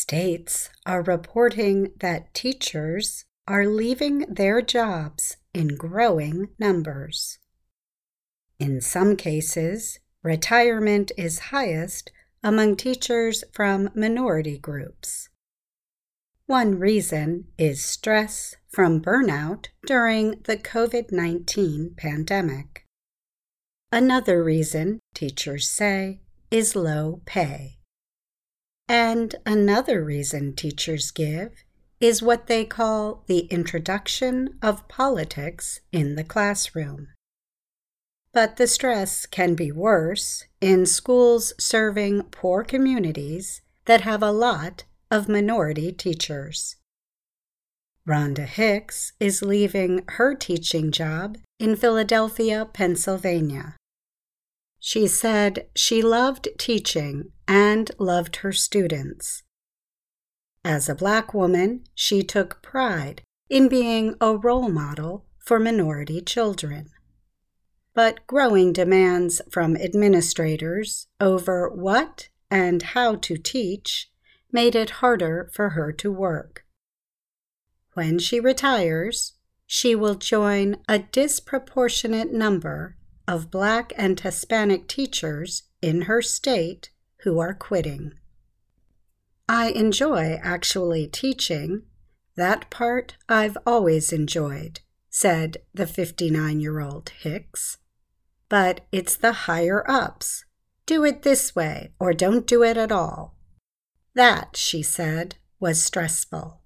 States are reporting that teachers are leaving their jobs in growing numbers. In some cases, retirement is highest among teachers from minority groups. One reason is stress from burnout during the COVID 19 pandemic. Another reason, teachers say, is low pay. And another reason teachers give is what they call the introduction of politics in the classroom. But the stress can be worse in schools serving poor communities that have a lot of minority teachers. Rhonda Hicks is leaving her teaching job in Philadelphia, Pennsylvania. She said she loved teaching and loved her students. As a black woman, she took pride in being a role model for minority children. But growing demands from administrators over what and how to teach made it harder for her to work. When she retires, she will join a disproportionate number of Black and Hispanic teachers in her state who are quitting. I enjoy actually teaching. That part I've always enjoyed, said the 59 year old Hicks. But it's the higher ups. Do it this way or don't do it at all. That, she said, was stressful.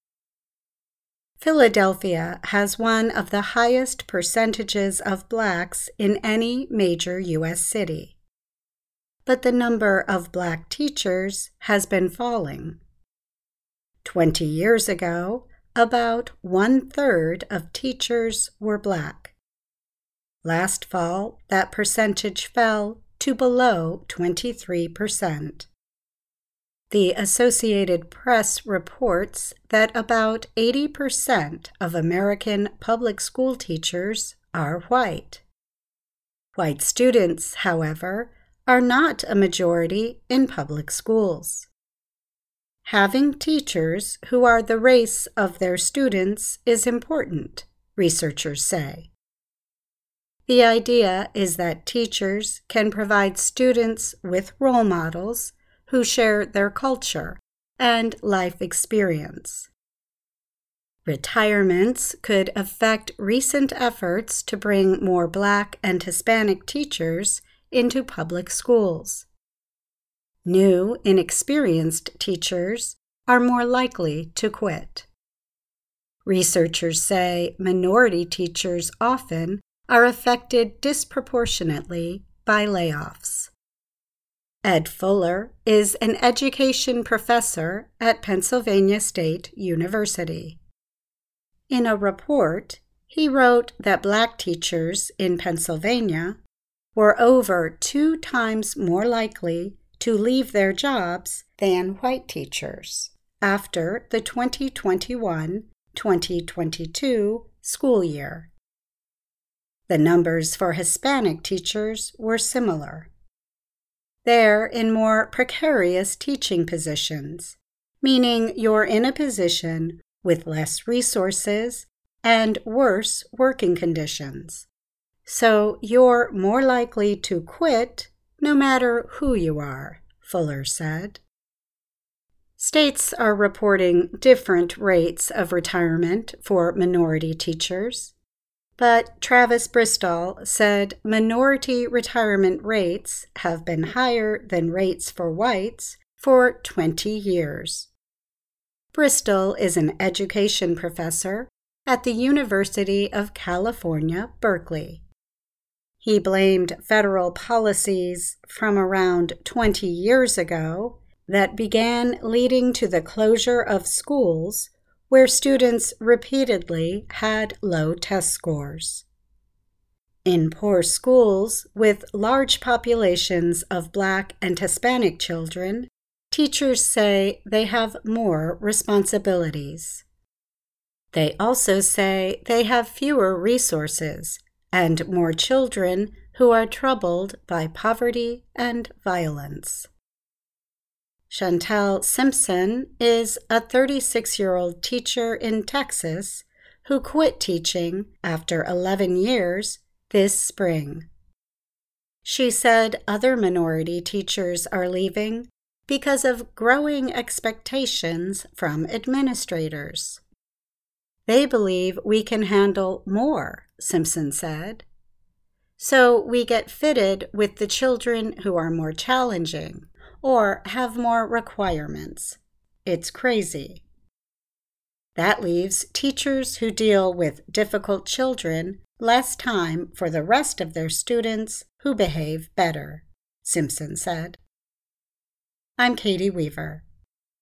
Philadelphia has one of the highest percentages of blacks in any major U.S. city. But the number of black teachers has been falling. Twenty years ago, about one third of teachers were black. Last fall, that percentage fell to below 23 percent. The Associated Press reports that about 80% of American public school teachers are white. White students, however, are not a majority in public schools. Having teachers who are the race of their students is important, researchers say. The idea is that teachers can provide students with role models who share their culture and life experience. Retirements could affect recent efforts to bring more Black and Hispanic teachers into public schools. New, inexperienced teachers are more likely to quit. Researchers say minority teachers often are affected disproportionately by layoffs. Ed Fuller is an education professor at Pennsylvania State University. In a report, he wrote that black teachers in Pennsylvania were over two times more likely to leave their jobs than white teachers after the 2021 2022 school year. The numbers for Hispanic teachers were similar. They're in more precarious teaching positions, meaning you're in a position with less resources and worse working conditions. So you're more likely to quit no matter who you are, Fuller said. States are reporting different rates of retirement for minority teachers. But Travis Bristol said minority retirement rates have been higher than rates for whites for 20 years. Bristol is an education professor at the University of California, Berkeley. He blamed federal policies from around 20 years ago that began leading to the closure of schools where students repeatedly had low test scores. In poor schools with large populations of Black and Hispanic children, teachers say they have more responsibilities. They also say they have fewer resources and more children who are troubled by poverty and violence. Chantel Simpson is a 36 year old teacher in Texas who quit teaching after 11 years this spring. She said other minority teachers are leaving because of growing expectations from administrators. They believe we can handle more, Simpson said. So we get fitted with the children who are more challenging or have more requirements. It's crazy. That leaves teachers who deal with difficult children less time for the rest of their students who behave better, Simpson said. I'm Katie Weaver.